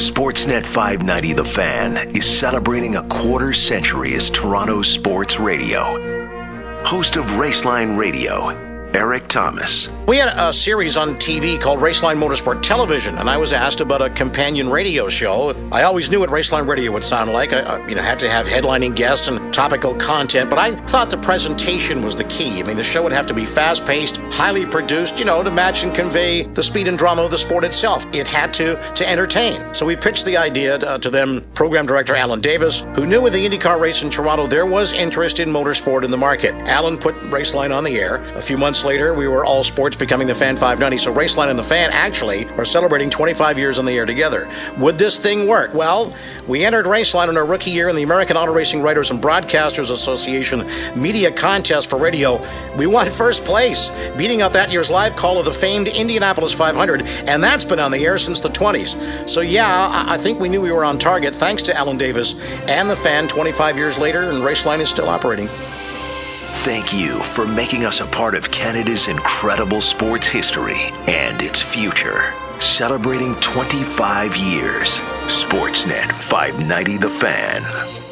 Sportsnet 590 The Fan is celebrating a quarter century as Toronto sports radio. Host of Raceline Radio, Erik Tomas. We had a series on TV called Raceline Motorsport Television, and I was asked about a companion radio show. I always knew what Raceline Radio would sound like. I, I, you know, had to have headlining guests and topical content, but I thought the presentation was the key. I mean, the show would have to be fast-paced, highly produced, you know, to match and convey the speed and drama of the sport itself. It had to to entertain. So we pitched the idea to, uh, to them program director Alan Davis, who knew with the IndyCar race in Toronto there was interest in motorsport in the market. Alan put Raceline on the air. A few months later, we were all sports becoming the Fan 590. So Raceline and the Fan actually are celebrating 25 years on the air together. Would this thing work? Well, we entered Raceline in our rookie year in the American Auto Racing Writers and Broadcasters Association media contest for radio. We won first place, beating out that year's live call of the famed Indianapolis 500, and that's been on the air since the 20s. So yeah, I think we knew we were on target thanks to Alan Davis and the Fan 25 years later, and Raceline is still operating. Thank you for making us a part of Canada's incredible sports history and its future. Celebrating 25 years. Sportsnet 590 The Fan.